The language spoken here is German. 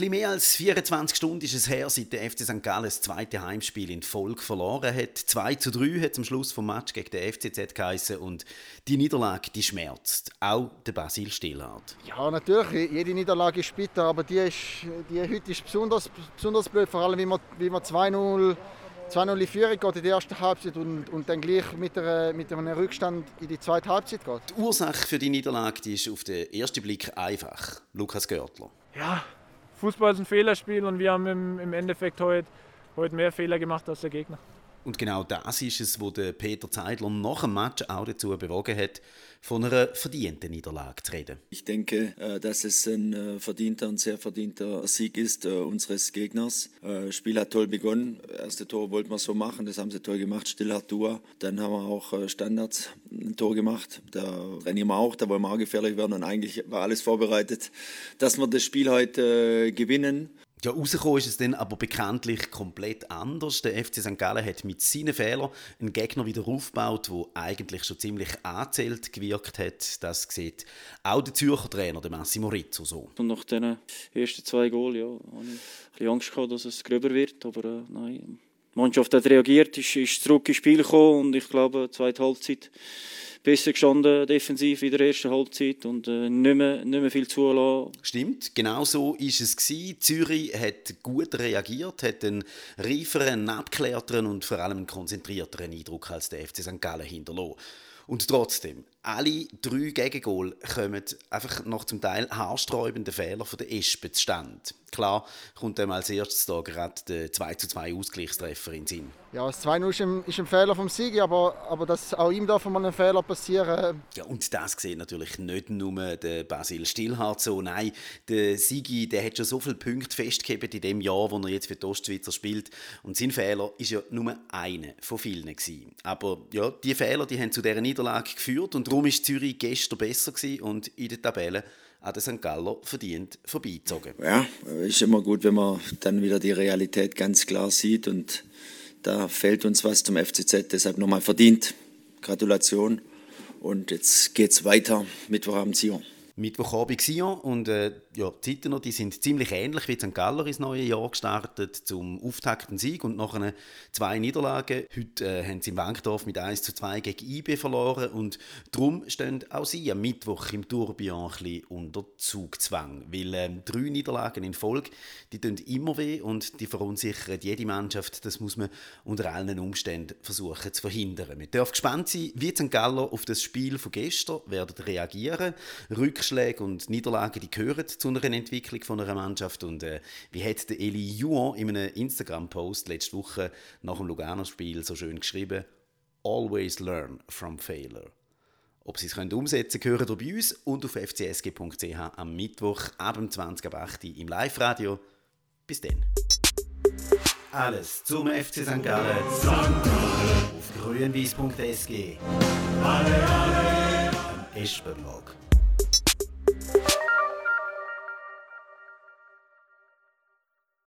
bisschen mehr als 24 Stunden ist es her, seit der FC St. Gallen das zweite Heimspiel in Folge verloren hat. 2 zu 3 hat am Schluss vom Match gegen den FCZ geheißen und die Niederlage, die schmerzt. Auch der Basil Stillhardt. Ja, natürlich. Jede Niederlage ist bitter, aber die, ist, die heute ist besonders, besonders blöd, vor allem wie man, wie man 2-0 2-0 in Führung geht in die erste Halbzeit und, und dann gleich mit, einer, mit einem Rückstand in die zweite Halbzeit geht. Die Ursache für die Niederlage die ist auf den ersten Blick einfach. Lukas Görtler. Ja, Fußball ist ein Fehlerspiel und wir haben im, im Endeffekt heute, heute mehr Fehler gemacht als der Gegner. Und genau das ist es, was Peter Zeidler nach dem Match auch dazu bewogen hat, von einer verdienten Niederlage zu reden. Ich denke, äh, dass es ein äh, verdienter und sehr verdienter Sieg ist äh, unseres Gegners. Das Spiel hat toll begonnen. Das erste Tor wollten wir so machen, das haben sie toll gemacht. Stillhart Dua. Dann haben wir auch Standards ein Tor gemacht. Da trainieren wir auch, da wollen wir auch gefährlich werden. Und eigentlich war alles vorbereitet, dass wir das Spiel heute gewinnen. Ja, rausgekommen ist es dann aber bekanntlich komplett anders. Der FC St. Gallen hat mit seinen Fehlern einen Gegner wieder aufgebaut, der eigentlich schon ziemlich angezählt gewirkt hat. Das sieht auch der Zürcher Trainer, der Massimo Rizzo, so. Und nach den ersten zwei Goals ja, hatte ich Angst, gehabt, dass es gröber wird. Aber äh, nein, die Mannschaft hat reagiert, ist, ist zurück ins Spiel gekommen und ich glaube, zweite Halbzeit besser gestanden defensiv in der ersten Halbzeit und äh, nicht, mehr, nicht mehr viel zulassen. Stimmt, genau so war es. Gewesen. Zürich hat gut reagiert, hat einen reiferen, abgeklärteren und vor allem konzentrierteren Eindruck als der FC St. Gallen hinterlassen. Und trotzdem, alle drei Gegengol kommen einfach nach zum Teil haarsträubenden Fehlern von der Espe zustande. Klar kommt dann als erstes da gerade der 2 zu 2 Ausgleichstreffer in den Sinn. Ja, das 2-0 ist, ein, ist ein Fehler vom Sigi, aber, aber dass auch ihm darf mal ein Fehler passieren. Ja, und das sieht natürlich nicht nur der Basil Stillhardt so. Nein, der Sigi der hat schon so viele Punkte festgehalten in dem Jahr, wo er jetzt für die Ostschweizer spielt. Und sein Fehler ist ja nur einer von vielen. Gewesen. Aber ja, die Fehler die haben zu dieser Niederlage geführt und darum ist Zürich gestern besser gewesen und in der Tabelle an den St. Galler verdient vorbeizogen. Ja, ist immer gut, wenn man dann wieder die Realität ganz klar sieht und da fällt uns was zum FCZ, deshalb nochmal verdient. Gratulation und jetzt geht's weiter. Mittwochabend Sion. Mittwochabend Sion und äh, ja, die Zeiten die sind ziemlich ähnlich wie St. Galler ins neue Jahr gestartet zum auftaktenden Sieg und nach zwei Niederlagen. Heute äh, haben sie im Wankdorf mit 1 zu 2 gegen IB verloren und darum stehen auch sie am Mittwoch im Tourbillon ein unter Zugzwang, weil äh, drei Niederlagen in Folge, die tun immer weh und die verunsichern jede Mannschaft. Das muss man unter allen Umständen versuchen zu verhindern. Wir dürfen gespannt sein, wie St. Galler auf das Spiel von gestern werden reagieren. Rückschläge und Niederlagen, die gehören zu einer Entwicklung von einer Mannschaft. Und äh, wie hat der Eli Juon in einem Instagram-Post letzte Woche nach dem Lugano-Spiel so schön geschrieben: Always learn from failure. Ob Sie es können umsetzen können, hören bei uns und auf fcsg.ch am Mittwoch ab 20.08 im Live-Radio. Bis dann. Alles zum FC St. Gallen. St. Gallen. Auf grünwies.sg. Alle, alle. Am.